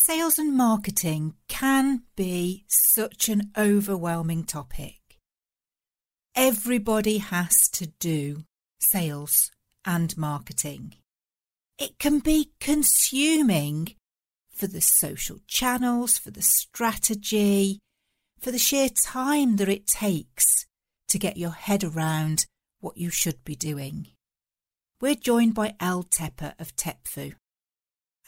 Sales and marketing can be such an overwhelming topic. Everybody has to do sales and marketing. It can be consuming for the social channels, for the strategy, for the sheer time that it takes to get your head around what you should be doing. We're joined by Al Tepper of Tepfu,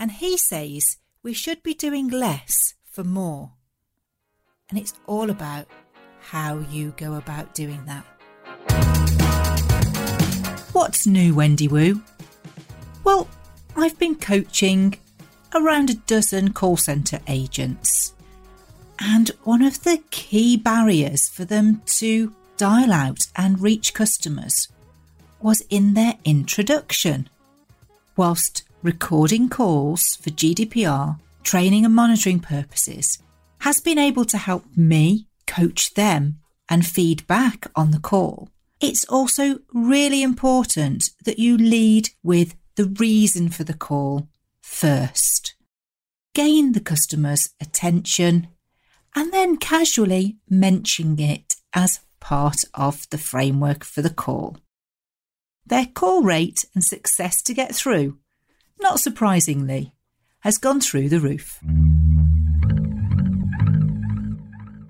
and he says we should be doing less for more. And it's all about how you go about doing that. What's new, Wendy Wu? Well, I've been coaching around a dozen call centre agents. And one of the key barriers for them to dial out and reach customers was in their introduction. Whilst recording calls for GDPR, training and monitoring purposes has been able to help me coach them and feed back on the call. It's also really important that you lead with the reason for the call first. Gain the customer's attention and then casually mention it as part of the framework for the call. Their call rate and success to get through, not surprisingly, has gone through the roof.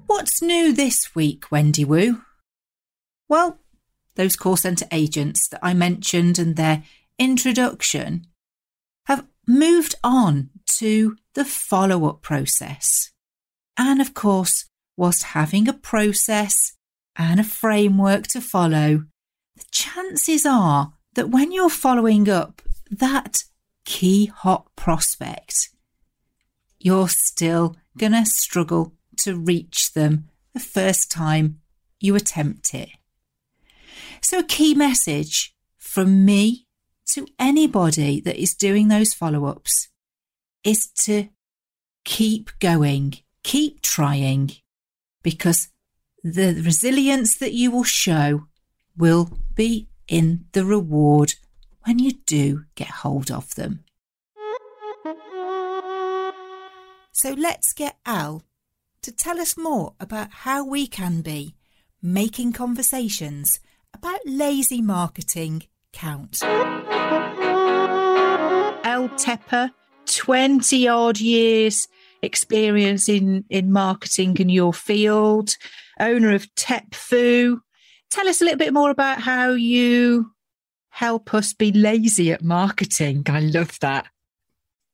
What's new this week, Wendy Wu? Well, those call centre agents that I mentioned and their introduction have moved on to the follow up process. And of course, whilst having a process and a framework to follow, the chances are that when you're following up that key hot prospect, you're still going to struggle to reach them the first time you attempt it. So, a key message from me to anybody that is doing those follow ups is to keep going, keep trying, because the resilience that you will show will be in the reward when you do get hold of them. So let's get Al to tell us more about how we can be making conversations about lazy marketing count. Al Tepper, 20 odd years experience in, in marketing in your field, owner of Tepfu. Tell us a little bit more about how you help us be lazy at marketing. I love that.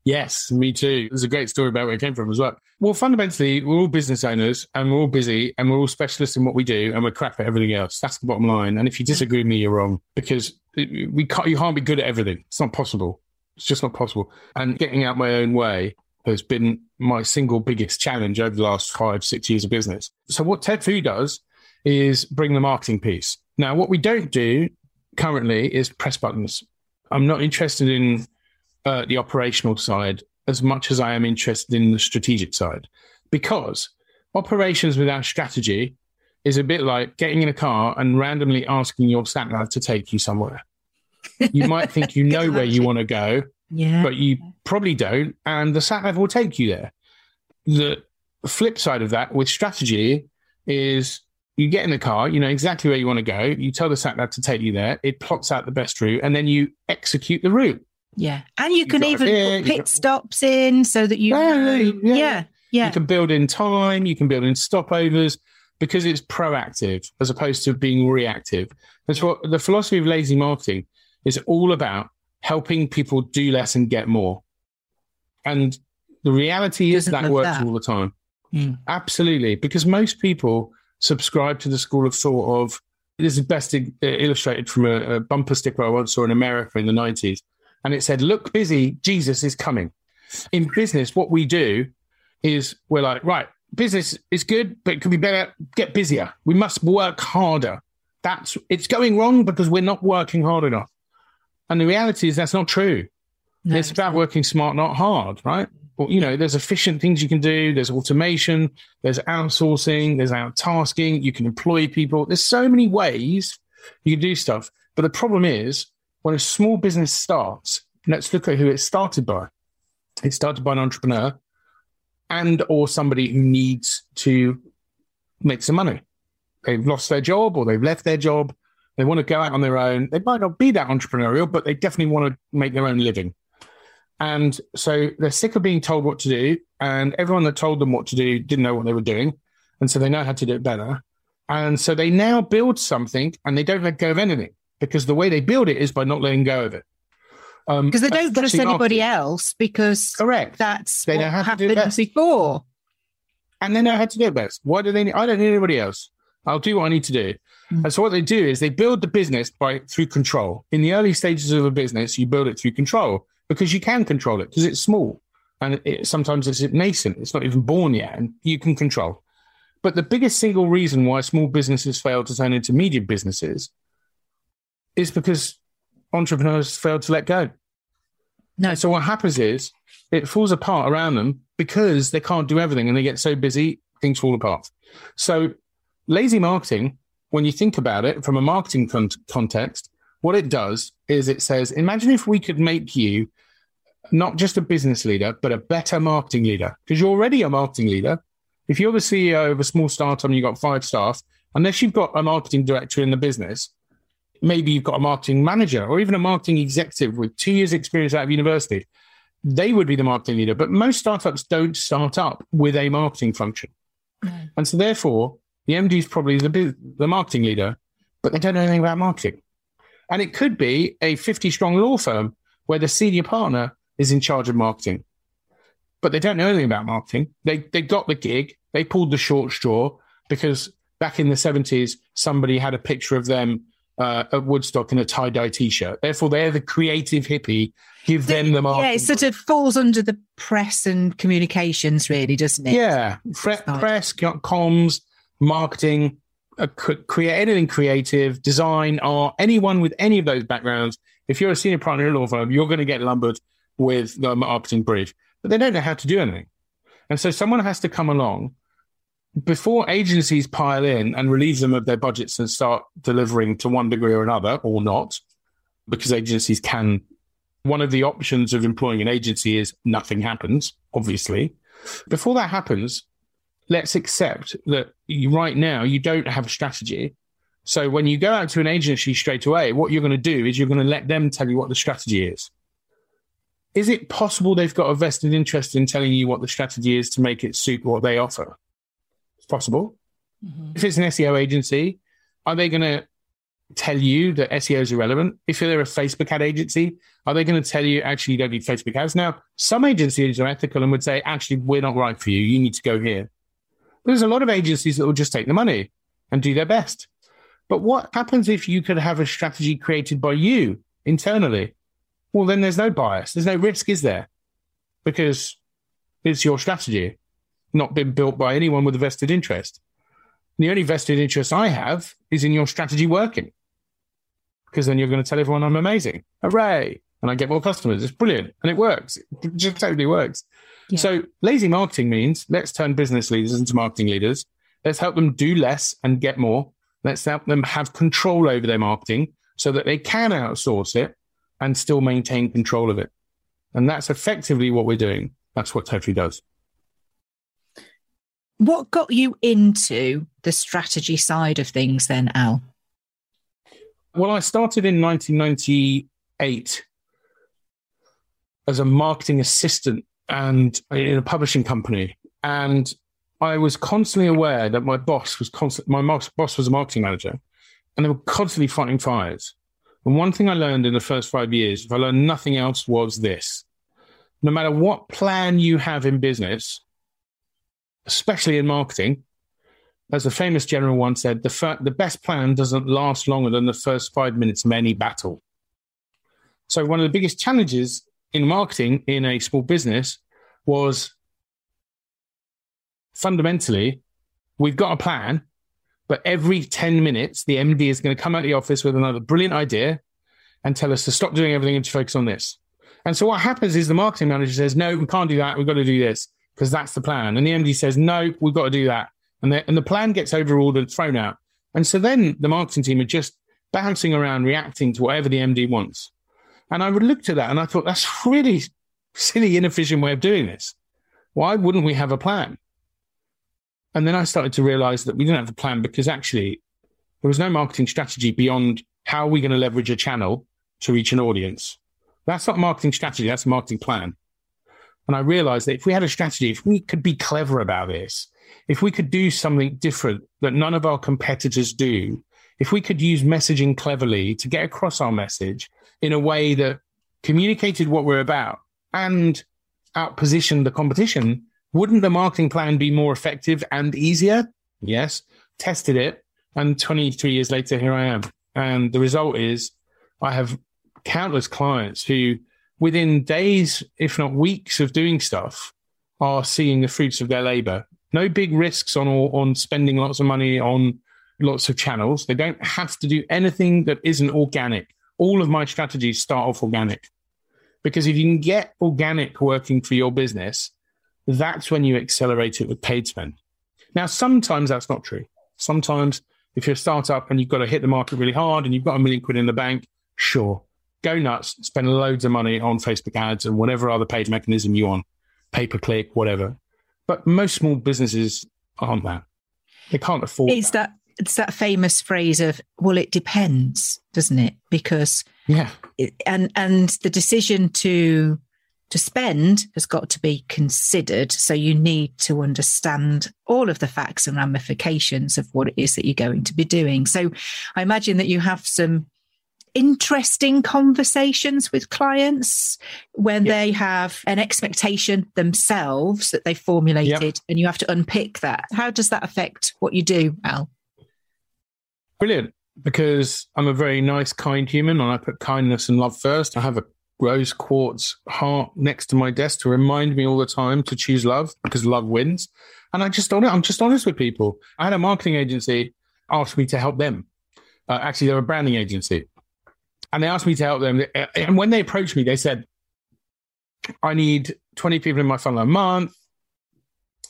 Yes, me too. There's a great story about where it came from as well. Well, fundamentally, we're all business owners and we're all busy and we're all specialists in what we do and we're crap at everything else. That's the bottom line. And if you disagree with me, you're wrong because we can't, you can't be good at everything. It's not possible. It's just not possible. And getting out my own way has been my single biggest challenge over the last five, six years of business. So what Tepfu does is bring the marketing piece. Now, what we don't do currently is press buttons. I'm not interested in uh, the operational side as much as I am interested in the strategic side because operations without strategy is a bit like getting in a car and randomly asking your sat nav to take you somewhere. You might think you know where you want to go, yeah. but you probably don't, and the sat nav will take you there. The flip side of that with strategy is you get in the car, you know exactly where you want to go. You tell the sat nav to take you there. It plots out the best route, and then you execute the route. Yeah, and you, you can even put pit got... stops in so that you. Yeah, yeah, yeah, yeah. You can build in time. You can build in stopovers because it's proactive as opposed to being reactive. That's what the philosophy of lazy marketing is all about: helping people do less and get more. And the reality is that works that. all the time. Mm. Absolutely, because most people subscribe to the school of thought of this is best illustrated from a, a, bumper sticker I once saw in America in the 90s. And it said, Look busy, Jesus is coming. In business, what we do is we're like, right, business is good, but it could be better. Get busier. We must work harder. That's it's going wrong because we're not working hard enough. And the reality is that's not true. No, it's about working smart, not hard, right? Well, you know, there's efficient things you can do. There's automation. There's outsourcing. There's out tasking. You can employ people. There's so many ways you can do stuff. But the problem is when a small business starts, let's look at who it started by. It started by an entrepreneur and or somebody who needs to make some money. They've lost their job or they've left their job. They want to go out on their own. They might not be that entrepreneurial, but they definitely want to make their own living. And so they're sick of being told what to do. And everyone that told them what to do didn't know what they were doing. And so they know how to do it better. And so they now build something and they don't let go of anything because the way they build it is by not letting go of it. Um, because they don't trust anybody else because correct. That's they know how happened to do best. before. And they know how to do it best. Why do they need, I don't need anybody else. I'll do what I need to do. Mm. And so what they do is they build the business by through control. In the early stages of a business, you build it through control because you can control it because it's small and it, sometimes it's nascent. It's not even born yet, and you can control. But the biggest single reason why small businesses fail to turn into medium businesses is because entrepreneurs fail to let go. No. So what happens is it falls apart around them because they can't do everything and they get so busy, things fall apart. So lazy marketing, when you think about it from a marketing con- context, what it does is it says, imagine if we could make you not just a business leader, but a better marketing leader, because you're already a marketing leader. If you're the CEO of a small startup and you've got five staff, unless you've got a marketing director in the business, maybe you've got a marketing manager or even a marketing executive with two years experience out of university, they would be the marketing leader. But most startups don't start up with a marketing function. Mm. And so therefore, the MD is probably the, the marketing leader, but they don't know anything about marketing. And it could be a 50 strong law firm where the senior partner is in charge of marketing, but they don't know anything about marketing. They, they got the gig, they pulled the short straw because back in the 70s, somebody had a picture of them uh, at Woodstock in a tie dye t shirt. Therefore, they're the creative hippie. Give the, them the marketing. Yeah, it sort of falls under the press and communications, really, doesn't it? Yeah, press, comms, marketing, uh, create anything creative, design, art, anyone with any of those backgrounds. If you're a senior partner in a law firm, you're going to get lumbered with the marketing brief, but they don't know how to do anything. And so someone has to come along before agencies pile in and relieve them of their budgets and start delivering to one degree or another, or not, because agencies can. One of the options of employing an agency is nothing happens, obviously. Before that happens, let's accept that you, right now you don't have a strategy. So when you go out to an agency straight away, what you're going to do is you're going to let them tell you what the strategy is. Is it possible they've got a vested interest in telling you what the strategy is to make it suit what they offer? Possible. Mm-hmm. If it's an SEO agency, are they going to tell you that SEO is irrelevant? If they're a Facebook ad agency, are they going to tell you actually you don't need Facebook ads? Now, some agencies are ethical and would say, actually, we're not right for you. You need to go here. There's a lot of agencies that will just take the money and do their best. But what happens if you could have a strategy created by you internally? Well, then there's no bias. There's no risk, is there? Because it's your strategy, not been built by anyone with a vested interest. The only vested interest I have is in your strategy working. Because then you're going to tell everyone I'm amazing. Hooray. And I get more customers. It's brilliant. And it works. It just totally works. Yeah. So lazy marketing means let's turn business leaders into marketing leaders. Let's help them do less and get more. Let's help them have control over their marketing so that they can outsource it and still maintain control of it. And that's effectively what we're doing. That's what Tepfu does. What got you into the strategy side of things then, Al? Well, I started in 1998 as a marketing assistant and in a publishing company. And I was constantly aware that my boss was constant. My boss was a marketing manager, and they were constantly fighting fires. And one thing I learned in the first five years, if I learned nothing else, was this: no matter what plan you have in business, especially in marketing, as a famous general once said, the, fir- the best plan doesn't last longer than the first five minutes of any battle. So, one of the biggest challenges in marketing in a small business was fundamentally we've got a plan, but every 10 minutes, the MD is going to come out of the office with another brilliant idea and tell us to stop doing everything and to focus on this. And so what happens is the marketing manager says, no, we can't do that. We've got to do this because that's the plan. And the MD says, no, we've got to do that. And the, and the plan gets overruled and thrown out. And so then the marketing team are just bouncing around, reacting to whatever the MD wants. And I would look to that and I thought, that's really silly, inefficient way of doing this. why wouldn't we have a plan? And then I started to realize that we didn't have a plan because actually there was no marketing strategy beyond how are we going to leverage a channel to reach an audience. That's not marketing strategy, that's a marketing plan. And I realized that if we had a strategy, if we could be clever about this, if we could do something different that none of our competitors do, if we could use messaging cleverly to get across our message in a way that communicated what we're about and outpositioned the competition, wouldn't the marketing plan be more effective and easier? Yes. Tested it. And 23 years later, here I am. And the result is I have countless clients who, within days, if not weeks of doing stuff, are seeing the fruits of their labor. No big risks on on spending lots of money on lots of channels. They don't have to do anything that isn't organic. All of my strategies start off organic. Because if you can get organic working for your business, that's when you accelerate it with paid spend. Now, sometimes that's not true. Sometimes if you're a startup and you've got to hit the market really hard and you've got a million quid in the bank, sure, go nuts, spend loads of money on Facebook ads and whatever other paid mechanism you want, pay per click, whatever. But most small businesses aren't that. They can't afford. It's that. that it's that famous phrase of well it depends doesn't it because yeah it, and and the decision to to spend has got to be considered. So you need to understand all of the facts and ramifications of what it is that you're going to be doing. So I imagine that you have some interesting conversations with clients when yep. they have an expectation themselves that they formulated yep. and you have to unpick that. How does that affect what you do, Al? Brilliant. Because I'm a very nice, kind human and I put kindness and love first. I have a rose quartz heart next to my desk to remind me all the time to choose love because love wins. And I just don't I'm just honest with people. I had a marketing agency ask me to help them. Uh, actually, they're a branding agency. And they asked me to help them. And when they approached me, they said, I need 20 people in my funnel a month.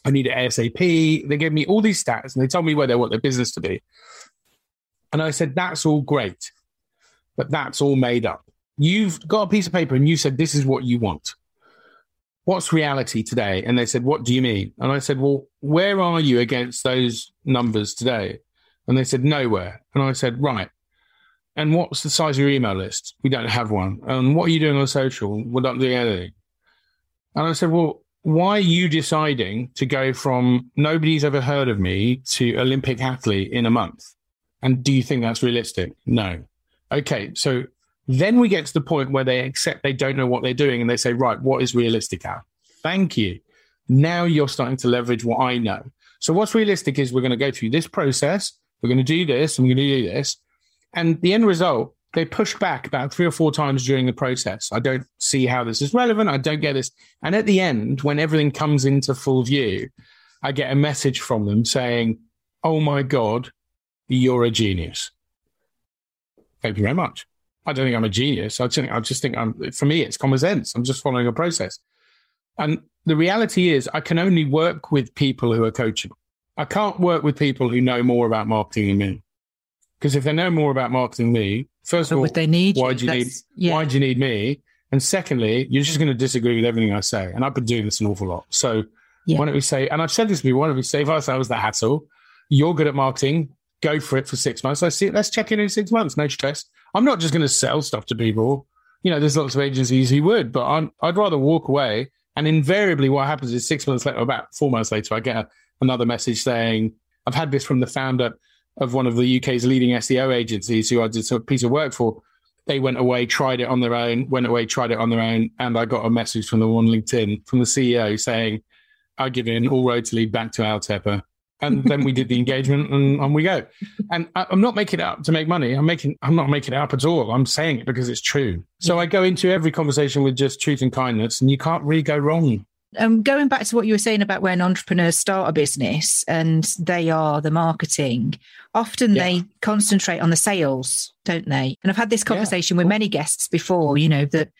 I need it ASAP. They gave me all these stats and they told me where they want their business to be. And I said, that's all great, but that's all made up. You've got a piece of paper and you said, This is what you want. What's reality today? And they said, What do you mean? And I said, Well, where are you against those numbers today? And they said, Nowhere. And I said, Right. And what's the size of your email list? We don't have one. And what are you doing on social? We're not doing anything. And I said, Well, why are you deciding to go from nobody's ever heard of me to Olympic athlete in a month? And do you think that's realistic? No. Okay, so then we get to the point where they accept they don't know what they're doing and they say, right, what is realistic Al? Thank you. Now you're starting to leverage what I know. So what's realistic is we're going to go through this process. We're going to do this we're going to do this. And the end result, they push back about three or four times during the process. I don't see how this is relevant. I don't get this. And at the end, when everything comes into full view, I get a message from them saying, Oh my God, you're a genius. Thank you very much. I don't think I'm a genius. I just think, I just think I'm, for me, it's common sense. I'm just following a process. And the reality is, I can only work with people who are coachable. I can't work with people who know more about marketing than me. Because if they know more about marketing than me, first of all, they need why do you need, yeah. why do you need me? And secondly, you're just going to disagree with everything I say. And I've been doing this an awful lot. So yeah. why don't we say, and I've said this to people, why don't we save ourselves the hassle? You're good at marketing. Go for it for six months. Let's see. Let's check in in six months. No stress. I'm not just going to sell stuff to people. You know, there's lots of agencies who would, but i would rather walk away. And invariably, what happens is six months later, about four months later, I get a, another message saying, I've had this from the founder of one of the UK's leading SEO agencies who I did a piece of work for. They went away, tried it on their own, went away, tried it on their own. And I got a message from the one LinkedIn from the CEO saying, I give in all roads lead back to Al Tepper and then we did the engagement and on we go and I, am not making it up to make money i'm making i'm not making it up at all i'm saying it because it's true so i go into every conversation with just truth and kindness and you can't really go wrong um, going back to what you were saying about when entrepreneurs start a business and they are the marketing, often yeah. they concentrate on the sales, don't they? And I've had this conversation yeah. with many guests before, you know, that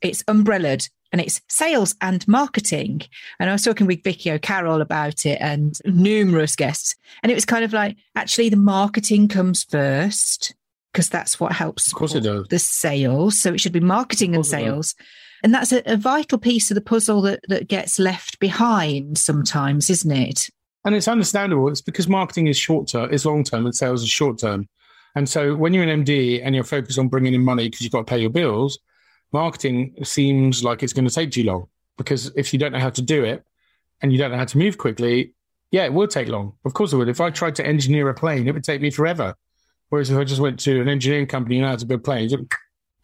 it's umbrellaed and it's sales and marketing. And I was talking with Vicky O'Carroll about it and numerous guests. And it was kind of like, actually, the marketing comes first because that's what helps of course it does. the sales. So it should be marketing and sales. And that's a, a vital piece of the puzzle that, that gets left behind sometimes, isn't it? And it's understandable. It's because marketing is short term, is long term, and sales is short term. And so when you're an MD and you're focused on bringing in money because you've got to pay your bills, marketing seems like it's going to take too long. Because if you don't know how to do it and you don't know how to move quickly, yeah, it will take long. Of course it would. If I tried to engineer a plane, it would take me forever. Whereas if I just went to an engineering company and had to build planes, a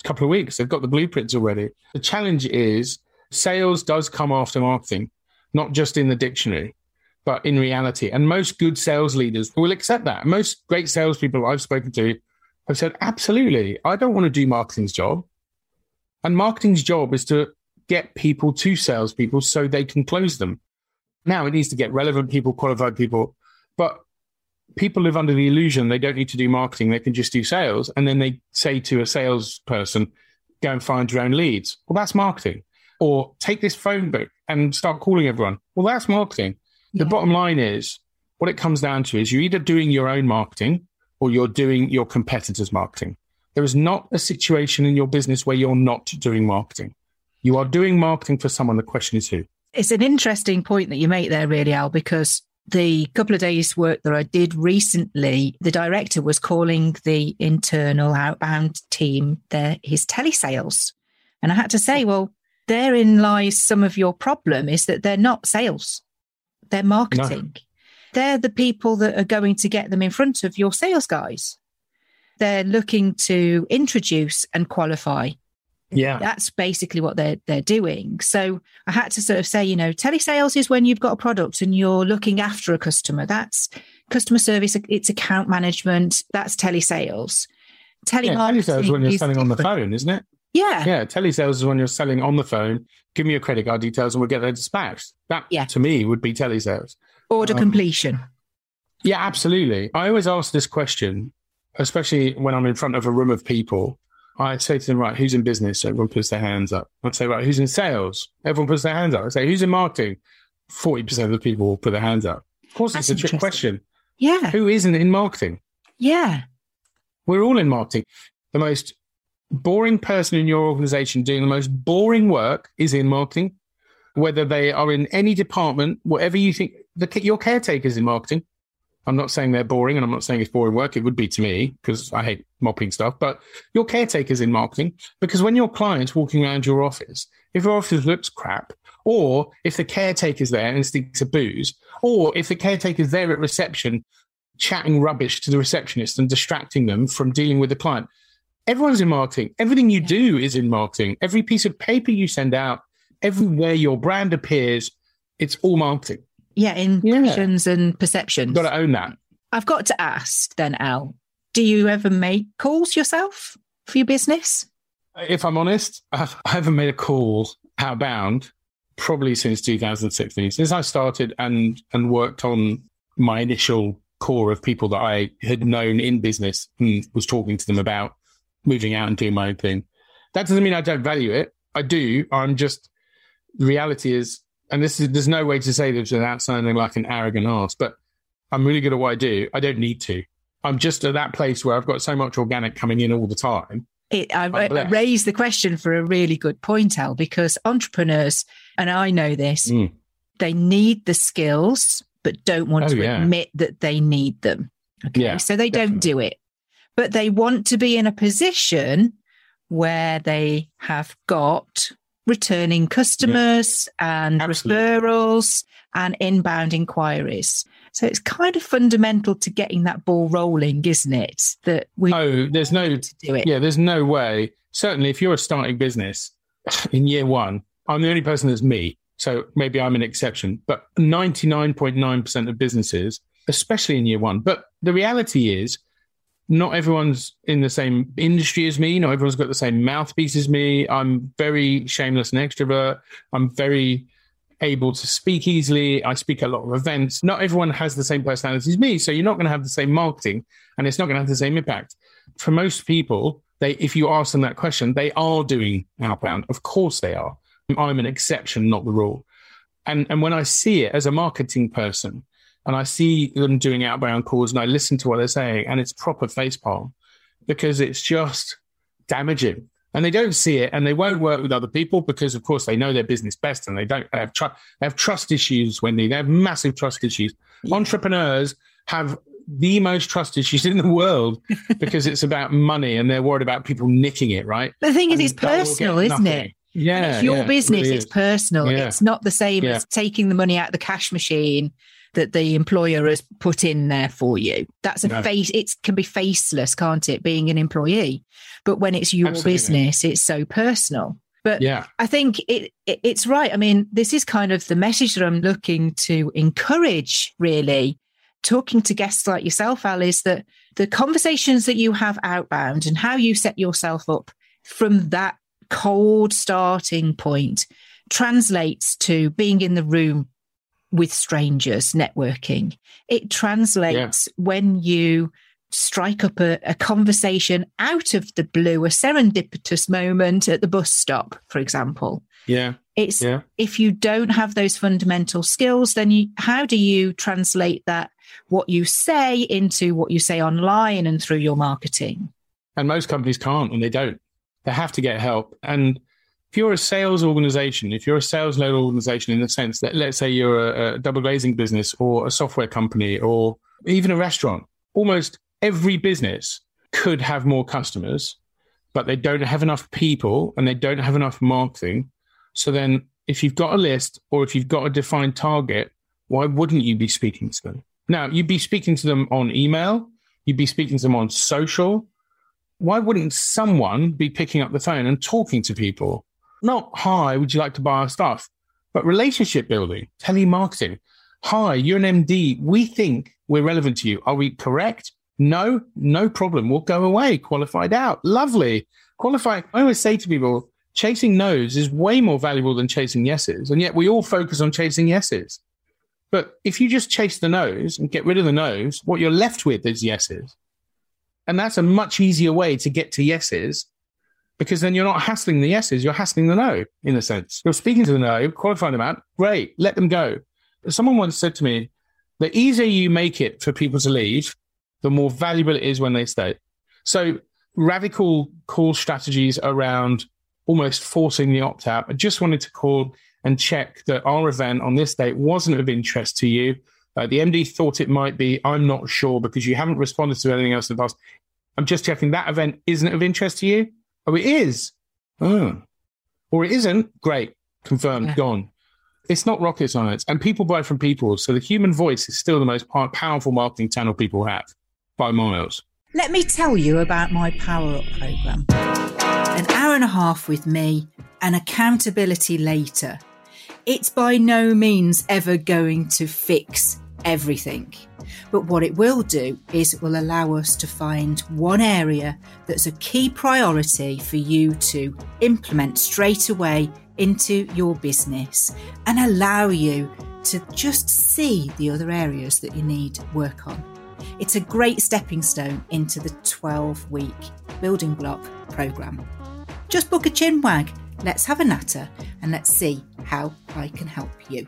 couple of weeks, they've got the blueprints already. The challenge is sales does come after marketing, not just in the dictionary but in reality. And most good sales leaders will accept that. Most great salespeople I've spoken to have said, absolutely, I don't want to do marketing's job. And marketing's job is to get people to salespeople so they can close them. Now it needs to get relevant people, qualified people, but people live under the illusion they don't need to do marketing, they can just do sales. And then they say to a salesperson, go and find your own leads. Well, that's marketing. Or take this phone book and start calling everyone. Well, that's marketing. The bottom line is what it comes down to is you're either doing your own marketing or you're doing your competitors' marketing. There is not a situation in your business where you're not doing marketing. You are doing marketing for someone. The question is who. It's an interesting point that you make there, really, Al, because the couple of days' work that I did recently, the director was calling the internal outbound team their his telesales. And I had to say, well, therein lies some of your problem is that they're not sales. They're marketing. No. They're the people that are going to get them in front of your sales guys. They're looking to introduce and qualify. Yeah. That's basically what they're they're doing. So I had to sort of say, you know, telesales is when you've got a product and you're looking after a customer. That's customer service, it's account management, that's telesales. Telemarketing yeah, telesales when you're selling different. on the phone, isn't it? Yeah. Yeah. Telesales is when you're selling on the phone. Give me your credit card details and we'll get that dispatched. That yeah. to me would be telesales. Order um, completion. Yeah, absolutely. I always ask this question, especially when I'm in front of a room of people. I say to them, right, who's in business? Everyone puts their hands up. I'd say, right, who's in sales? Everyone puts their hands up. I say, who's in marketing? 40% of the people will put their hands up. Of course, That's it's a trick question. Yeah. Who isn't in marketing? Yeah. We're all in marketing. The most boring person in your organization doing the most boring work is in marketing, whether they are in any department, whatever you think, the, your caretakers in marketing. I'm not saying they're boring and I'm not saying it's boring work. It would be to me because I hate mopping stuff, but your caretakers in marketing, because when your client's walking around your office, if your office looks crap, or if the caretaker's there and stinks of booze, or if the caretaker's there at reception chatting rubbish to the receptionist and distracting them from dealing with the client, Everyone's in marketing. Everything you do is in marketing. Every piece of paper you send out, everywhere your brand appears, it's all marketing. Yeah, impressions yeah. and perceptions. Got to own that. I've got to ask then, Al, do you ever make calls yourself for your business? If I'm honest, I haven't made a call outbound probably since 2016, since I started and and worked on my initial core of people that I had known in business and was talking to them about moving out and doing my own thing. That doesn't mean I don't value it. I do. I'm just, the reality is, and this is, there's no way to say this without sounding like an arrogant ass, but I'm really good at what I do. I don't need to. I'm just at that place where I've got so much organic coming in all the time. It, I, I raised the question for a really good point, Al, because entrepreneurs, and I know this, mm. they need the skills, but don't want oh, to yeah. admit that they need them. Okay. Yeah, so they definitely. don't do it but they want to be in a position where they have got returning customers yeah. and Absolutely. referrals and inbound inquiries. So it's kind of fundamental to getting that ball rolling, isn't it? That we oh, there's no to do it. Yeah, there's no way. Certainly, if you're a starting business in year one, I'm the only person that's me. So maybe I'm an exception, but 99.9% of businesses, especially in year one. But the reality is, not everyone's in the same industry as me. Not everyone's got the same mouthpiece as me. I'm very shameless and extrovert. I'm very able to speak easily. I speak at a lot of events. Not everyone has the same personality as me. So you're not going to have the same marketing and it's not going to have the same impact. For most people, they, if you ask them that question, they are doing outbound. Of course they are. I'm an exception, not the rule. And, and when I see it as a marketing person, and I see them doing outbound calls and I listen to what they're saying and it's proper facepalm because it's just damaging. and they don't see it and they won't work with other people because of course they know their business best and they don't they have, tr- they have trust issues wendy. They have massive trust issues. Yeah. entrepreneurs have the most trust issues in the world because it's about money and they're worried about people nicking it right? The thing is it's personal isn't it? Yeah it's your yeah, business it really it's personal. Yeah. it's not the same as taking the money out of the cash machine that the employer has put in there for you that's a No. face it can be faceless can't it being an employee but when it's your Absolutely. business it's so personal but yeah I think it, it it's right. I mean, this is kind of the message that I'm looking to encourage. Really, talking to guests like yourself, Al, is that the conversations that you have outbound and how you set yourself up from that cold starting point translates to being in the room with strangers, networking. It translates when you strike up a, a conversation out of the blue, a serendipitous moment at the bus stop, for example. yeah It's yeah if you don't have those fundamental skills, then you, how do you translate that what you say into what you say online and through your marketing? And most companies can't and they don't. They have to get help. And if you're a sales organization, if you're a sales led organization in the sense that, let's say you're a, a double glazing business or a software company or even a restaurant, almost every business could have more customers, but they don't have enough people and they don't have enough marketing. So then, if you've got a list or if you've got a defined target, why wouldn't you be speaking to them? Now, you'd be speaking to them on email, you'd be speaking to them on social. Why wouldn't someone be picking up the phone and talking to people? Not, hi, would you like to buy our stuff? But relationship building, telemarketing. Hi, you're an MD. We think we're relevant to you. Are we correct? No, no problem. We'll go away. Qualified out. Lovely. Qualified. I always say to people, chasing no's is way more valuable than chasing yeses. And yet we all focus on chasing yeses. But if you just chase the no's and get rid of the no's, what you're left with is yeses. And that's a much easier way to get to yeses because then you're not hassling the yeses, you're hassling the no in a sense. You're speaking to the no, qualifying them out, great, let them go. Someone once said to me, the easier you make it for people to leave, the more valuable it is when they stay. So radical call strategies around almost forcing the opt out. I just wanted to call and check that our event on this date wasn't of interest to you. Uh, the MD thought it might be. I'm not sure because you haven't responded to anything else in the past. I'm just checking that event isn't of interest to you. Oh, it is. Oh. Or it isn't. Great. Confirmed. Yeah. Gone. It's not rocket science. And people buy from people. So the human voice is still the most powerful marketing channel people have by miles. Let me tell you about my Power Up programme. An hour and a half with me and accountability later. It's by no means ever going to fix everything. But what it will do is it will allow us to find one area that's a key priority for you to implement straight away into your business and allow you to just see the other areas that you need work on. It's a great stepping stone into the 12 week building block program. Just book a chin wag, let's have a natter, and let's see how I can help you.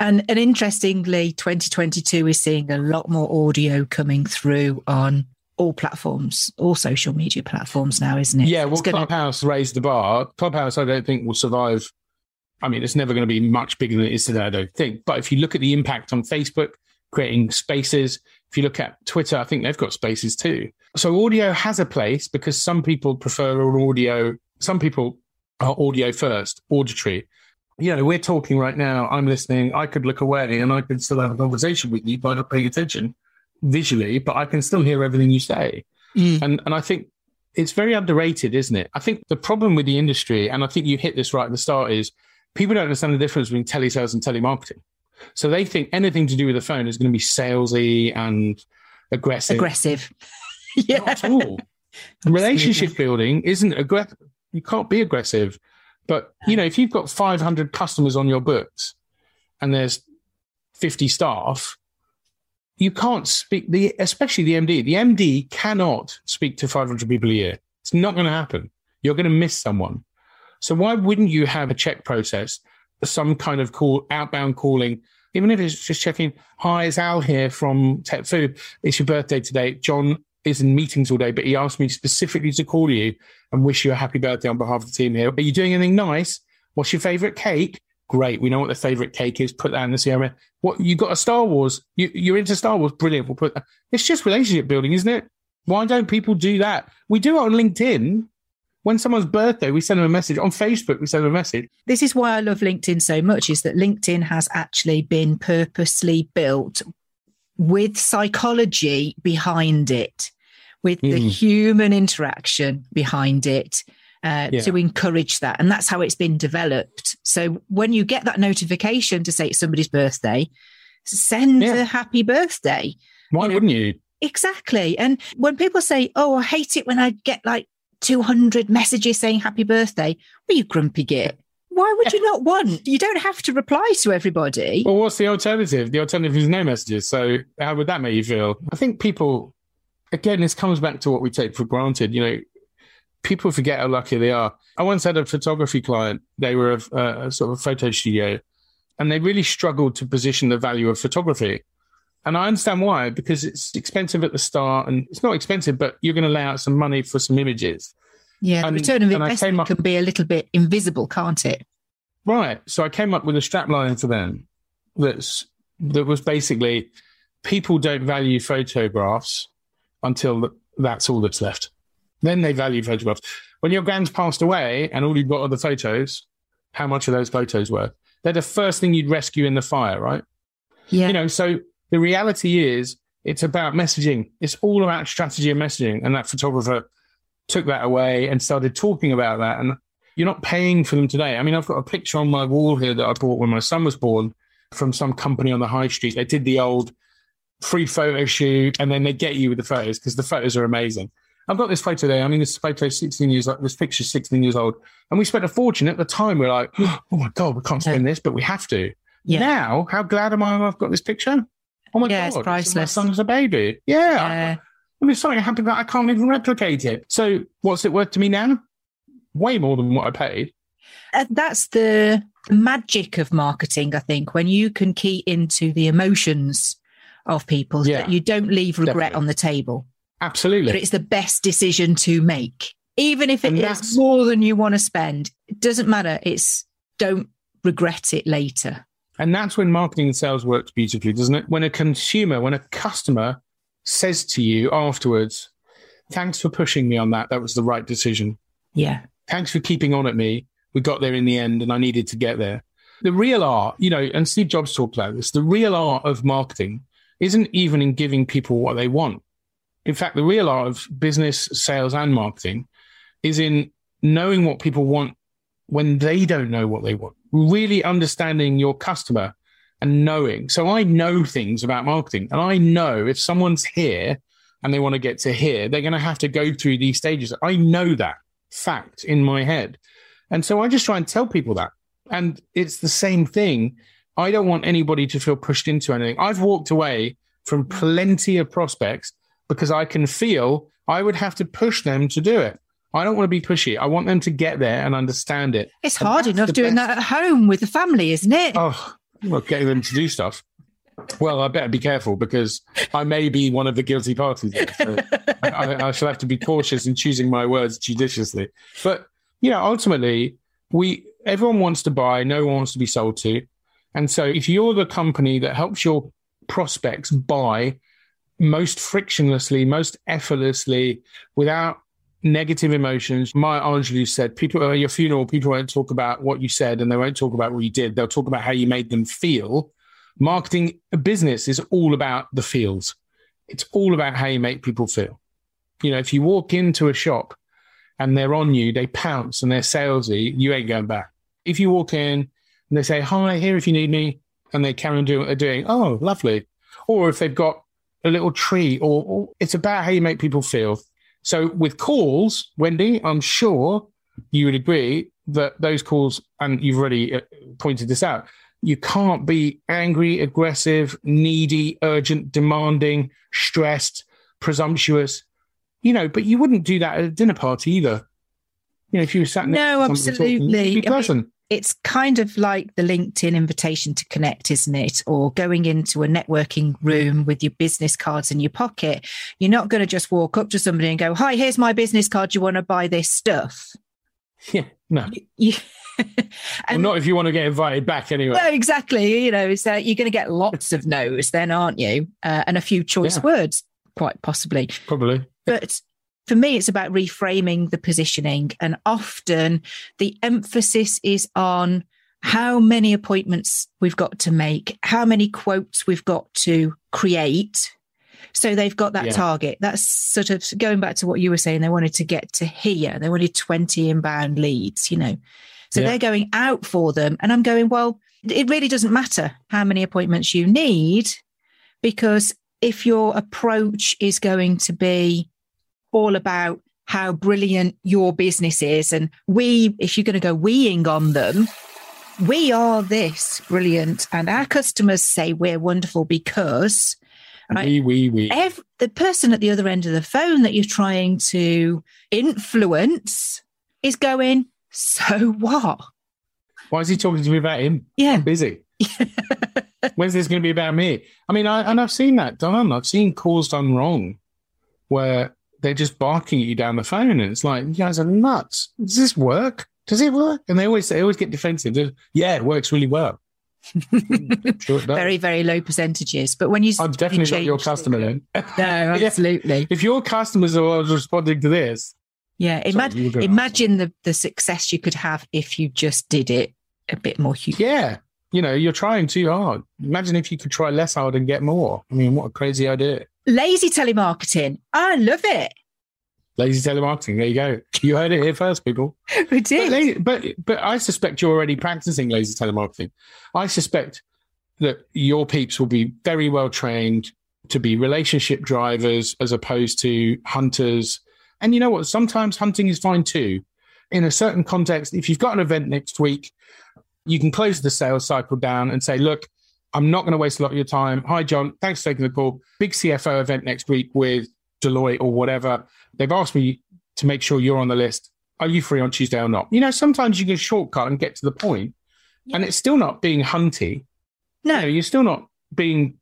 And, and interestingly, 2022 is seeing a lot more audio coming through on all platforms, all social media platforms now, isn't it? Yeah, well, gonna- Clubhouse raised the bar. Clubhouse, I don't think will survive. I mean, it's never going to be much bigger than it is today, I don't think. But if you look at the impact on Facebook, creating spaces, if you look at Twitter, I think they've got spaces too. So audio has a place because some people prefer audio. Some people are audio first, auditory. You know, we're talking right now. I'm listening. I could look away and I could still have a conversation with you by not paying attention visually, but I can still hear everything you say. Mm. And and I think it's very underrated, isn't it? I think the problem with the industry, and I think you hit this right at the start, is people don't understand the difference between telesales and telemarketing. So they think anything to do with the phone is going to be salesy and aggressive. aggressive. yeah. Not at all. Relationship building isn't aggressive. You can't be aggressive. But you know, if you've got 500 customers on your books and there's 50 staff, you can't speak the, especially the MD. The MD cannot speak to 500 people a year. It's not going to happen. You're going to miss someone. So why wouldn't you have a check process, some kind of call, outbound calling, even if it's just checking, hi, it's Al here from Tepfu. It's your birthday today. John, is in meetings all day, but he asked me specifically to call you and wish you a happy birthday on behalf of the team here. Are you doing anything nice? What's your favorite cake? Great. We know what the favorite cake is. Put that in the CRM. What you got a Star Wars? You, you're into Star Wars? Brilliant. We'll put. that. It's just relationship building, isn't it? Why don't people do that? We do it on LinkedIn. When someone's birthday, we send them a message. On Facebook, we send them a message. This is why I love LinkedIn so much is that LinkedIn has actually been purposely built with psychology behind it, with mm. the hmm. human interaction behind it. Uh, yeah. to encourage that. And that's how it's been developed. So when you get that notification to say it's somebody's birthday, send yeah. a happy birthday. Why you know, wouldn't you? Exactly. And when people say, oh, I hate it when I get like 200 messages saying happy birthday, well, you grumpy git. Why would you not want? You don't have to reply to everybody. Well, what's the alternative? The alternative is no messages. So, how would that make you feel? I think people, again, this comes back to what we take for granted. You know, people forget how lucky they are. I once had a photography client. They were a, a sort of a photo studio, and they really struggled to position the value of photography. And I understand why, because it's expensive at the start, and it's not expensive, but you're going to lay out some money for some images. Yeah, the return of investment up, can be a little bit invisible, can't it? Right. So I came up with a strapline for them that's that was basically people don't value photographs until that's all that's left. Then they value photographs. When your grand's passed away and all you've got are the photos, how much are those photos worth? They're the first thing you'd rescue in the fire, right? Yeah. You know, so the reality is it's about messaging. It's all about strategy and messaging. And that photographer took that away and started talking about that. And you're not paying for them today. I mean, I've got a picture on my wall here that I bought when my son was born from some company on the high street. They did the old free photo shoot and then they get you with the photos because the photos are amazing. I've got this photo there. I mean, this photo is 16 years old. This picture is 16 years old. And we spent a fortune at the time. We're like, oh my God, we can't spend this, but we have to. Yeah. Now, how glad am I I've got this picture? Oh my yeah, God. It's priceless. My son's a baby. Yeah. I mean, something happened that I can't even replicate it. So what's it worth to me now? Way more than what I paid. Uh, that's the magic of marketing, I think, when you can key into the emotions of people yeah, that you don't leave regret definitely. on the table. Absolutely. But it's the best decision to make. Even if it is more than you want to spend, it doesn't matter. It's don't regret it later. And that's when marketing and sales works beautifully, doesn't it? When a consumer, when a customer says to you afterwards, thanks for pushing me on that. That was the right decision. Yeah. Thanks for keeping on at me. We got there in the end and I needed to get there. The real art, you know, and Steve Jobs talked about this, the real art of marketing isn't even in giving people what they want. In fact, the real art of business, sales, and marketing is in knowing what people want when they don't know what they want, really understanding your customer and knowing. So I know things about marketing, and I know if someone's here and they want to get to here, they're going to have to go through these stages. I know that fact in my head. And so I just try and tell people that. And it's the same thing. I don't want anybody to feel pushed into anything. I've walked away from plenty of prospects because I can feel I would have to push them to do it. I don't want to be pushy. I want them to get there and understand it. It's and hard enough doing best. that at home with the family, isn't it? Oh, well, getting them to do stuff. Well, I better be careful because I may be one of the guilty parties. So I, I shall have to be cautious in choosing my words judiciously. But you know, ultimately, we everyone wants to buy, no one wants to be sold to. And so, if you're the company that helps your prospects buy most frictionlessly, most effortlessly, without negative emotions. Maya Angelou said, people at your funeral, people won't talk about what you said and they won't talk about what you did. They'll talk about how you made them feel. Marketing a business is all about the feels. It's all about how you make people feel. You know, if you walk into a shop and they're on you, they pounce and they're salesy, you ain't going back. If you walk in and they say, Hi, here if you need me, and they carry on doing what they're doing, oh, lovely. Or if they've got a little tree, or, or it's about how you make people feel. So with calls, Wendy, I'm sure you would agree that those calls, and you've already uh, pointed this out, you can't be angry, aggressive, needy, urgent, demanding, stressed, presumptuous, you know, but you wouldn't do that at a dinner party either. You know, if you were sat next no, absolutely. Talking, be pleasant. I mean, it's kind of like the LinkedIn invitation to connect, isn't it? Or going into a networking room with your business cards in your pocket. You're not going to just walk up to somebody and go, Hi, here's my business card. Do you want to buy this stuff? Yeah, no. You, Well, and not if you want to get invited back anyway. no, exactly. You know, so you're going to get lots of no's then, aren't you? Uh, and a few choice Yeah. words, quite possibly. Probably. But for me, it's about reframing the positioning. And often the emphasis is on how many appointments we've got to make, how many quotes we've got to create. So they've got that Yeah. target. That's sort of going back to what you were saying. They wanted to get to here. They wanted 20 inbound leads, you know. So Yeah. they're going out for them. And I'm going, well, it really doesn't matter how many appointments you need because if your approach is going to be all about how brilliant your business is and we if you're going to go weeing on them we are this brilliant and our customers say we're wonderful because Right. We, we, we. the person at the other end of the phone that you're trying to influence is going so what Why is he talking to me about him? yeah I'm busy. When's this going to be about me? I mean, I, and I've seen that done. I've seen calls done wrong where they're just barking at you down the phone, and it's like, you guys are nuts. Does this work? Does it work? And they always they always get defensive. They're, yeah, it works really well. Sure very very low percentages but when you I'm definitely not your customer then. no absolutely if your customers are responding to this, yeah Sorry, were gonna imagine the, the success you could have if you just did it a bit more human yeah, you know, you're trying too hard. Imagine if you could try less hard and get more. I mean, what a crazy idea. Lazy telemarketing i love it Lazy telemarketing. There you go. You heard it here first, people. we But, did la- but but I suspect you're already practicing lazy telemarketing. I suspect that your peeps will be very well trained to be relationship drivers as opposed to hunters. And you know what? Sometimes hunting is fine too. In a certain context, if you've got an event next week, you can close the sales cycle down and say, look, I'm not going to waste a lot of your time. Hi, John. Thanks for taking the call. Big CFO event next week with Deloitte or whatever. They've asked me to make sure you're on the list. Are you free on Tuesday or not? You know, sometimes you can shortcut and get to the point. point, and it's still not being hunty. no You know, you're still not being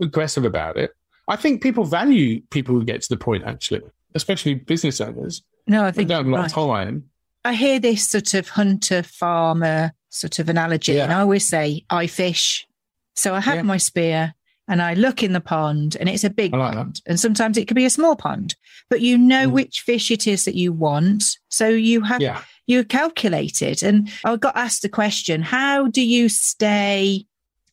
aggressive about it. I think people value people who get to the point, actually, especially business owners. no i They think don't have a lot of time. I hear this sort of hunter farmer sort of analogy, Yeah. and I always say, I fish. So I have Yeah. my spear and I look in the pond, and it's a big like that. pond. And sometimes it could be a small pond, but you know Mm. which fish it is that you want. So you have Yeah. you calculated. And I got asked the question how do you stay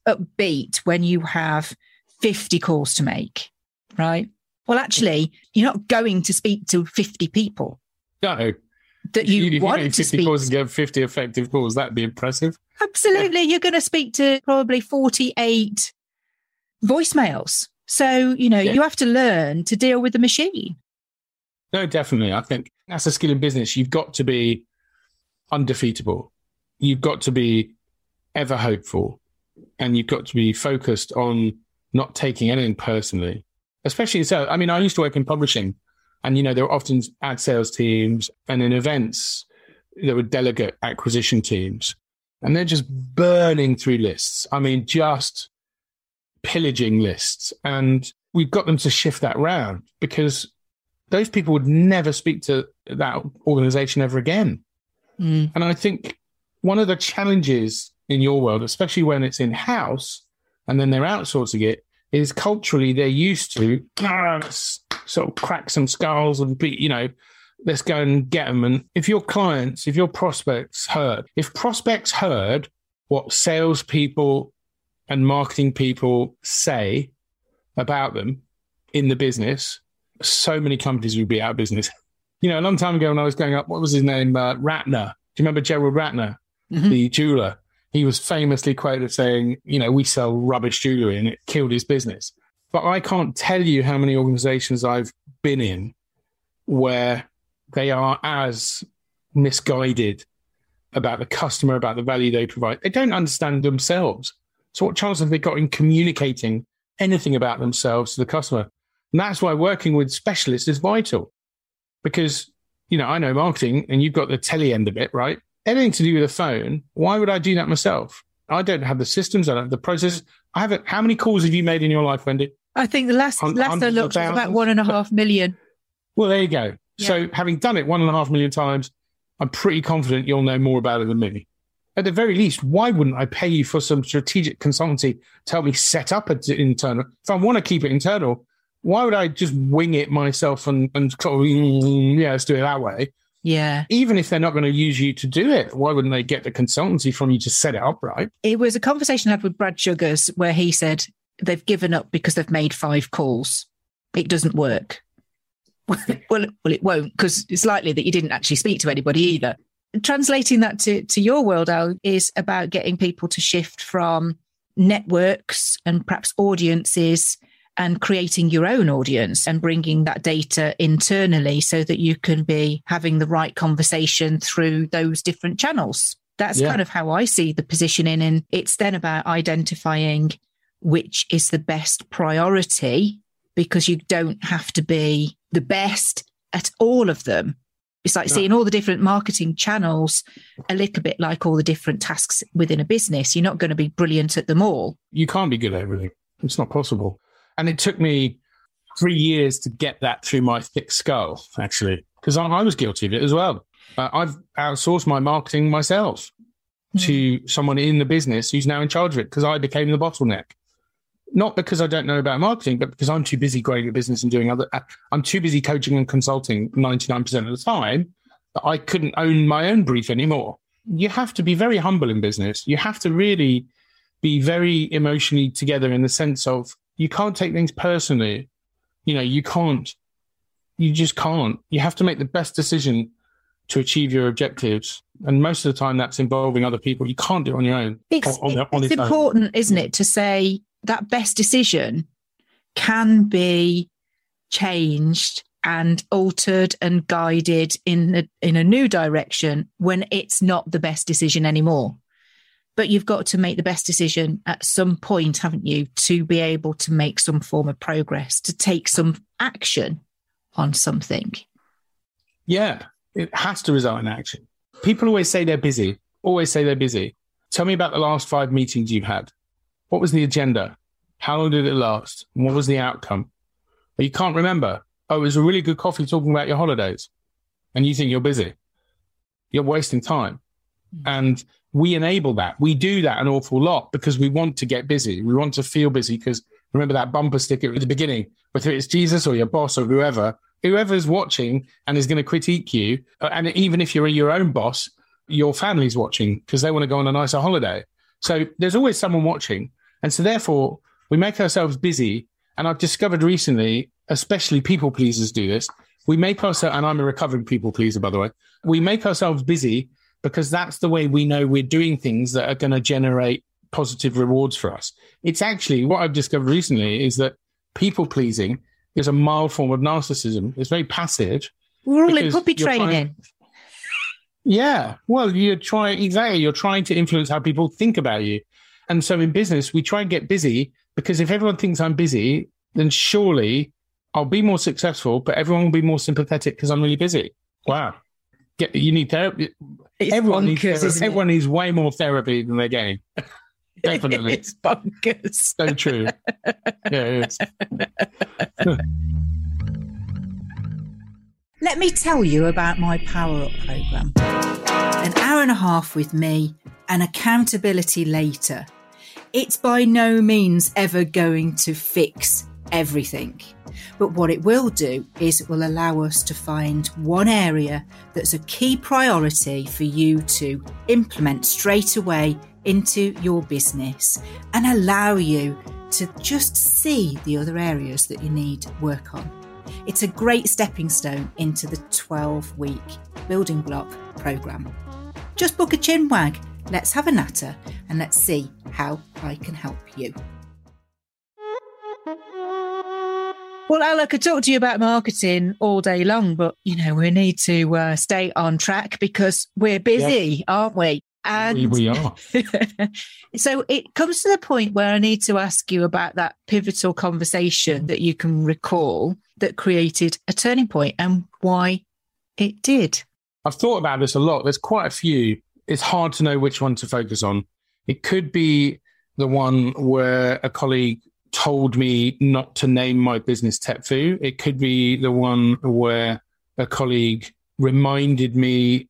upbeat when you have 50 calls to make? Right. Well, actually, you're not going to speak to 50 people No. That you, you want to 50 speak calls and get 50 effective calls, that'd be impressive. Absolutely. You're going to speak to probably 48 voicemails. So, you know, Yeah. you have to learn to deal with the machine. No, definitely. I think that's a skill in business. You've got to be undefeatable. You've got to be ever hopeful. And you've got to be focused on not taking anything personally. Especially so. I mean, I used to work in publishing and, you know, there were often ad sales teams and in events, there were delegate acquisition teams and they're just burning through lists. I mean, just pillaging lists. And we've got them to shift that round because those people would never speak to that organization ever again. Mm. And I think one of the challenges in your world, especially when it's in house and then they're outsourcing it, is culturally they're used to "Ah, sort of crack some skulls and be, you know, let's go and get them. And if your clients, if your prospects heard, if prospects heard what salespeople and marketing people say about them in the business, so many companies would be out of business. You know, a long time ago when I was going up, what was his name? Uh, Ratner. Do you remember Gerald Ratner, Mhm. the jeweler? He was famously quoted saying, you know, we sell rubbish jewelry and it killed his business. But I can't tell you how many organizations I've been in where they are as misguided about the customer, about the value they provide. They don't understand themselves. So what chance have they got in communicating anything about themselves to the customer? And that's why working with specialists is vital because, you know, I know marketing and you've got the telly end of it, right? anything to do with a phone, why would I do that myself? I don't have the systems, I don't have the process. I haven't. How many calls have you made in your life, Wendy? I think the last last I looked was about one and a half million. Well, there you go. Yeah. So, having done it one and a half million times, I'm pretty confident you'll know more about it than me. At the very least, why wouldn't I pay you for some strategic consultancy to help me set up an internal? If I want to keep it internal, why would I just wing it myself and, and mm, yeah, let's do it that way? Yeah. Even if they're not going to use you to do it, why wouldn't they get the consultancy from you to set it up right? It was a conversation I had with Brad Sugars where he said they've given up because they've made five calls. It doesn't work. well, well, it won't because it's likely that you didn't actually speak to anybody either. Translating that to, to your world, Al, is about getting people to shift from networks and perhaps audiences and creating your own audience and bringing that data internally so that you can be having the right conversation through those different channels. That's Yeah. kind of how I see the positioning. And it's then about identifying which is the best priority because you don't have to be the best at all of them. It's like No. seeing all the different marketing channels a little bit like all the different tasks within a business. You're not going to be brilliant at them all. You can't be good at everything. It's not possible. And it took me three years to get that through my thick skull, actually, because I, I was guilty of it as well. Uh, I've outsourced my marketing myself to someone in the business who's now in charge of it because I became the bottleneck. Not because I don't know about marketing, but because I'm too busy growing a business and doing other. uh, I'm too busy coaching and consulting 99% of the time that I couldn't own my own brief anymore. You have to be very humble in business. You have to really be very emotionally together in the sense of you can't take things personally. You know, you can't, you just can't. You have to make the best decision to achieve your objectives. And most of the time that's involving other people. You can't do it on your own. It's, on- on- it's its own. important, isn't it, to say that best decision can be changed and altered and guided in a, in a new direction when it's not the best decision anymore. But you've got to make the best decision at some point, haven't you, to be able to make some form of progress, to take some action on something. Yeah, it has to result in action. People always say they're busy, always say they're busy. Tell me about the last five meetings you've had. What was the agenda? How long did it last? What was the outcome? But you can't remember. Oh, it was a really good coffee talking about your holidays. And you think you're busy. You're wasting time. And we enable that. We do that an awful lot because we want to get busy. We want to feel busy because remember that bumper sticker at the beginning, whether it's Jesus or your boss or whoever, whoever's watching and is going to critique you. uh, And even if you're your own boss, your family's watching because they want to go on a nicer holiday. So there's always someone watching. And so therefore we make ourselves busy. And I've discovered recently, especially people pleasers do this. We make ourselves, and I'm a recovering people pleaser, by the way. We make ourselves busy because that's the way we know we're doing things that are going to generate positive rewards for us. It's actually what I've discovered recently is that people pleasing is a mild form of narcissism. It's very passive. We're all in puppy you're trying- training. Yeah. Well, you're trying, exactly. You're trying to influence how people think about you. And so in business, we try and get busy because if everyone thinks I'm busy, then surely I'll be more successful, but everyone will be more sympathetic because I'm really busy. Wow. Get, you need therapy. It's everyone needs therapy. Everyone needs way more therapy than they're getting. Definitely. it's bonkers. so true. Yeah, it is. Let me tell you about my Power Up programme. An hour and a half with me and accountability later. It's by no means ever going to fix everything. But what it will do is it will allow us to find one area that's a key priority for you to implement straight away into your business and allow you to just see the other areas that you need work on. It's a great stepping stone into the 12 week building block program. Just book a chin wag, let's have a natter, and let's see how I can help you. Well, Al, I could talk to you about marketing all day long, but you know we need to uh, stay on track because we're busy, aren't we? And We, we are. so it comes to the point where I need to ask you about that pivotal conversation that you can recall that created a turning point and why it did. I've thought about this a lot. There's quite a few it's hard to know which one to focus on. It could be the one where a colleague told me not to name my business Tepfu. It could be the one where a colleague reminded me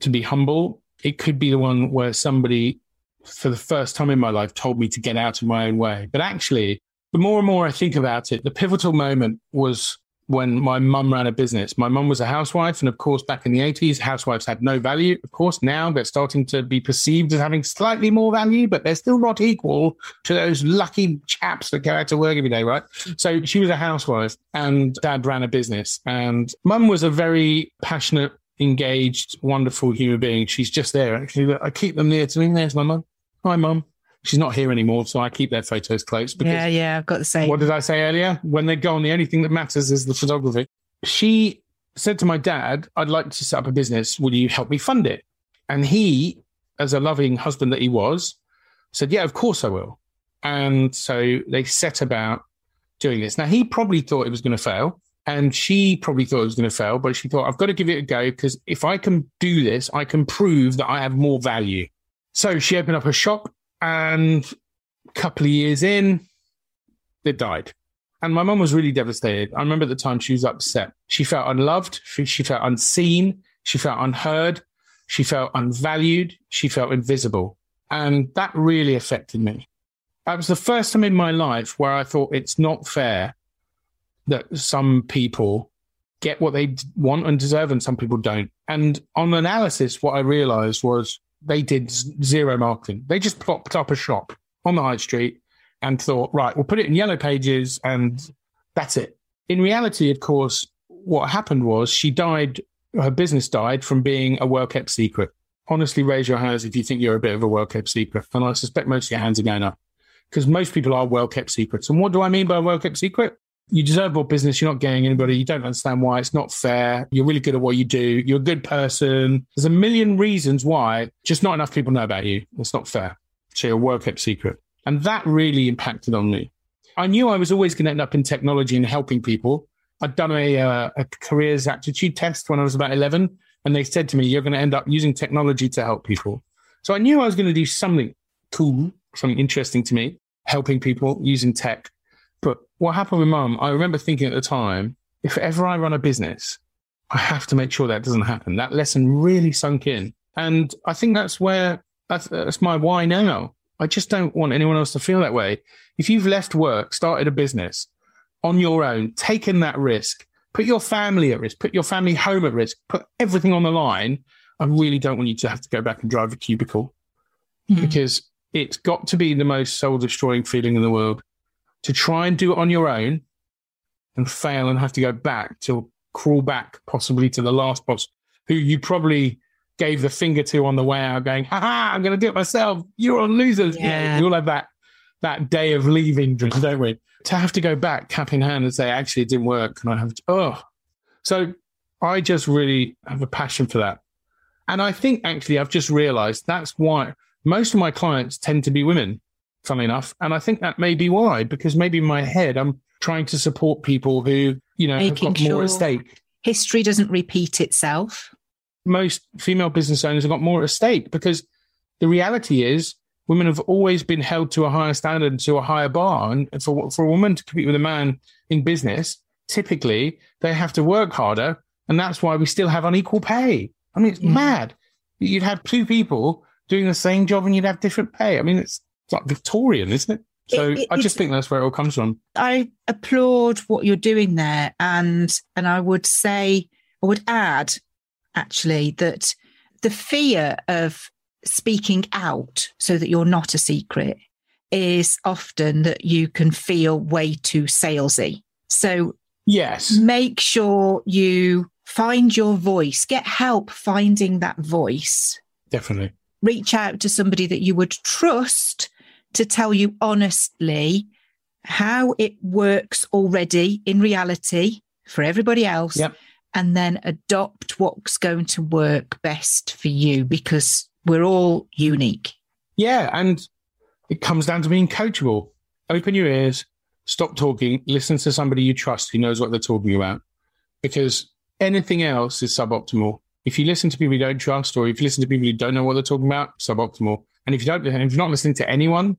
to be humble. It could be the one where somebody, for the first time in my life, told me to get out of my own way. But actually, the more and more I think about it, the pivotal moment was when my mum ran a business. My mum was a housewife. And of course, back in the 80s, housewives had no value. Of course, now they're starting to be perceived as having slightly more value, but they're still not equal to those lucky chaps that go out to work every day, right? So she was a housewife and dad ran a business. And mum was a very passionate, engaged, wonderful human being. She's just there. Actually, I keep them near to me. There's my mum. Hi, mum she's not here anymore, so I keep their photos close. Because yeah, yeah, I've got the same. What did I say earlier? When they're gone, the only thing that matters is the photography. She said to my dad, I'd like to set up a business. Will you help me fund it? And he, as a loving husband that he was, said, Yeah, of course I will. And so they set about doing this. Now, he probably thought it was going to fail. And she probably thought it was going to fail, but she thought, I've got to give it a go because if I can do this, I can prove that I have more value. So she opened up a shop and a couple of years in, they died. And my mum was really devastated. I remember at the time she was upset. She felt unloved. She felt unseen. She felt unheard. She felt unvalued. She felt invisible. And that really affected me. That was the first time in my life where I thought it's not fair that some people get what they want and deserve and some people don't. And on analysis, what I realized was they did zero marketing. They just plopped up a shop on the high street and thought, right, we'll put it in yellow pages and that's it. In reality, of course, what happened was she died, her business died from being a well kept secret. Honestly, raise your hands if you think you're a bit of a well kept secret. And I suspect most of your hands are going up because most people are well kept secrets. And what do I mean by a well kept secret? You deserve more business. You're not getting anybody. You don't understand why. It's not fair. You're really good at what you do. You're a good person. There's a million reasons why just not enough people know about you. It's not fair. So you're a well kept secret. And that really impacted on me. I knew I was always going to end up in technology and helping people. I'd done a, uh, a careers aptitude test when I was about 11, and they said to me, You're going to end up using technology to help people. So I knew I was going to do something cool, something interesting to me, helping people using tech. What happened with mum, I remember thinking at the time, if ever I run a business, I have to make sure that doesn't happen. That lesson really sunk in. And I think that's where, that's, that's my why now. I just don't want anyone else to feel that way. If you've left work, started a business on your own, taken that risk, put your family at risk, put your family home at risk, put everything on the line, I really don't want you to have to go back and drive a cubicle mm-hmm. because it's got to be the most soul destroying feeling in the world to try and do it on your own and fail and have to go back to crawl back possibly to the last boss who you probably gave the finger to on the way out going, ha ha, I'm going to do it myself. You're all losers. Yeah. yeah. We all have that, that day of leaving, don't we? To have to go back cap in hand and say, actually, it didn't work. And I have to, oh. So I just really have a passion for that. And I think actually I've just realized that's why most of my clients tend to be women funnily enough. And I think that may be why, because maybe in my head, I'm trying to support people who, you know, Making have got more sure at stake. History doesn't repeat itself. Most female business owners have got more at stake because the reality is women have always been held to a higher standard and to a higher bar. And for, for a woman to compete with a man in business, typically they have to work harder. And that's why we still have unequal pay. I mean, it's yeah. mad. You'd have two people doing the same job and you'd have different pay. I mean, it's like Victorian, isn't it? So it, it, I just think that's where it all comes from. I applaud what you're doing there, and and I would say I would add actually that the fear of speaking out so that you're not a secret is often that you can feel way too salesy. So yes, make sure you find your voice, get help finding that voice. Definitely. Reach out to somebody that you would trust to tell you honestly how it works already in reality for everybody else. Yep. And then adopt what's going to work best for you because we're all unique. Yeah. And it comes down to being coachable. Open your ears, stop talking, listen to somebody you trust who knows what they're talking about because anything else is suboptimal. If you listen to people you don't trust, or if you listen to people who don't know what they're talking about, suboptimal. And if you don't, if you're not listening to anyone,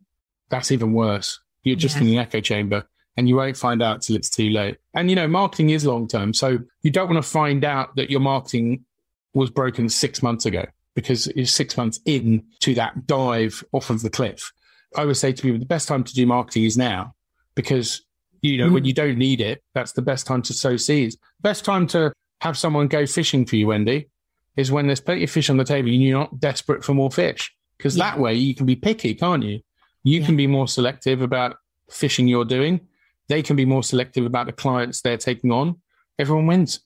that's even worse. You're just Yeah. in the echo chamber and you won't find out till it's too late. And you know, marketing is long term. So you don't want to find out that your marketing was broken six months ago because it's six months in to that dive off of the cliff. I would say to people, the best time to do marketing is now because, you know, when mm-hmm. you don't need it, that's the best time to sow seeds. Best time to have someone go fishing for you, Wendy, is when there's plenty of fish on the table and you're not desperate for more fish. Because Yeah. that way you can be picky, can't you? You Yeah. can be more selective about fishing you're doing. They can be more selective about the clients they're taking on. Everyone wins.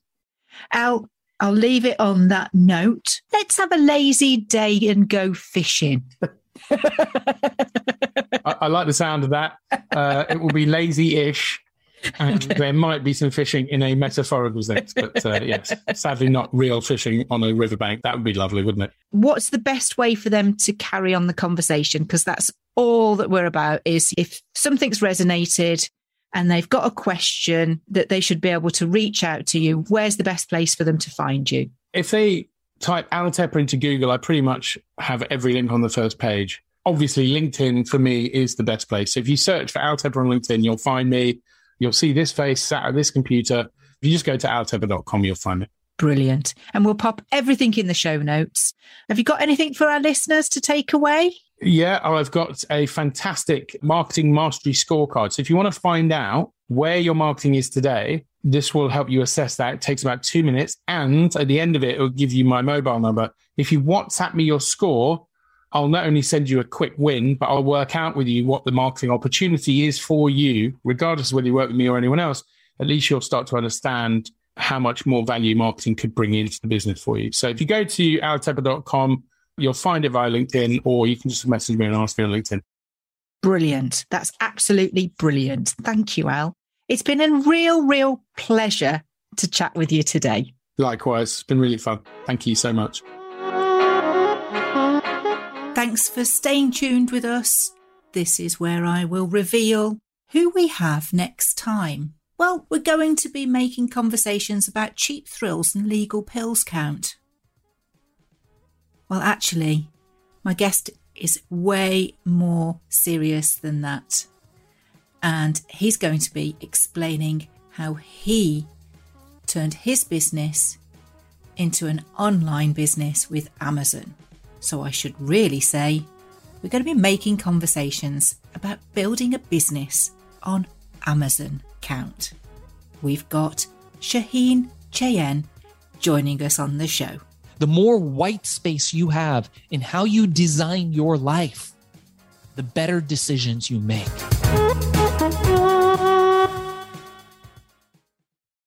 Al, I'll leave it on that note. Let's have a lazy day and go fishing. I, I like the sound of that. Uh, it will be lazy-ish, and there might be some fishing in a metaphorical sense, but uh, yes, sadly not real fishing on a riverbank. That would be lovely, wouldn't it? What's the best way for them to carry on the conversation? Because that's all that we're about is if something's resonated and they've got a question that they should be able to reach out to you, where's the best place for them to find you? If they type Altepper into Google, I pretty much have every link on the first page. Obviously, LinkedIn for me is the best place. So if you search for Altepper on LinkedIn, you'll find me. You'll see this face sat at this computer. If you just go to altepper.com, you'll find it. Brilliant. And we'll pop everything in the show notes. Have you got anything for our listeners to take away? Yeah, oh, I've got a fantastic marketing mastery scorecard. So if you want to find out where your marketing is today, this will help you assess that. It takes about two minutes. And at the end of it, it will give you my mobile number. If you WhatsApp me your score, I'll not only send you a quick win, but I'll work out with you what the marketing opportunity is for you, regardless of whether you work with me or anyone else. At least you'll start to understand how much more value marketing could bring into the business for you. So if you go to altepper.com, you'll find it via LinkedIn, or you can just message me and ask me on LinkedIn. Brilliant. That's absolutely brilliant. Thank you, Al. It's been a real, real pleasure to chat with you today. Likewise, it's been really fun. Thank you so much. Thanks for staying tuned with us. This is where I will reveal who we have next time. Well, we're going to be making conversations about cheap thrills and legal pills count. Well, actually, my guest is way more serious than that. And he's going to be explaining how he turned his business into an online business with Amazon. So I should really say we're going to be making conversations about building a business on Amazon count. We've got Shaheen Cheyenne joining us on the show. the more white space you have in how you design your life, the better decisions you make.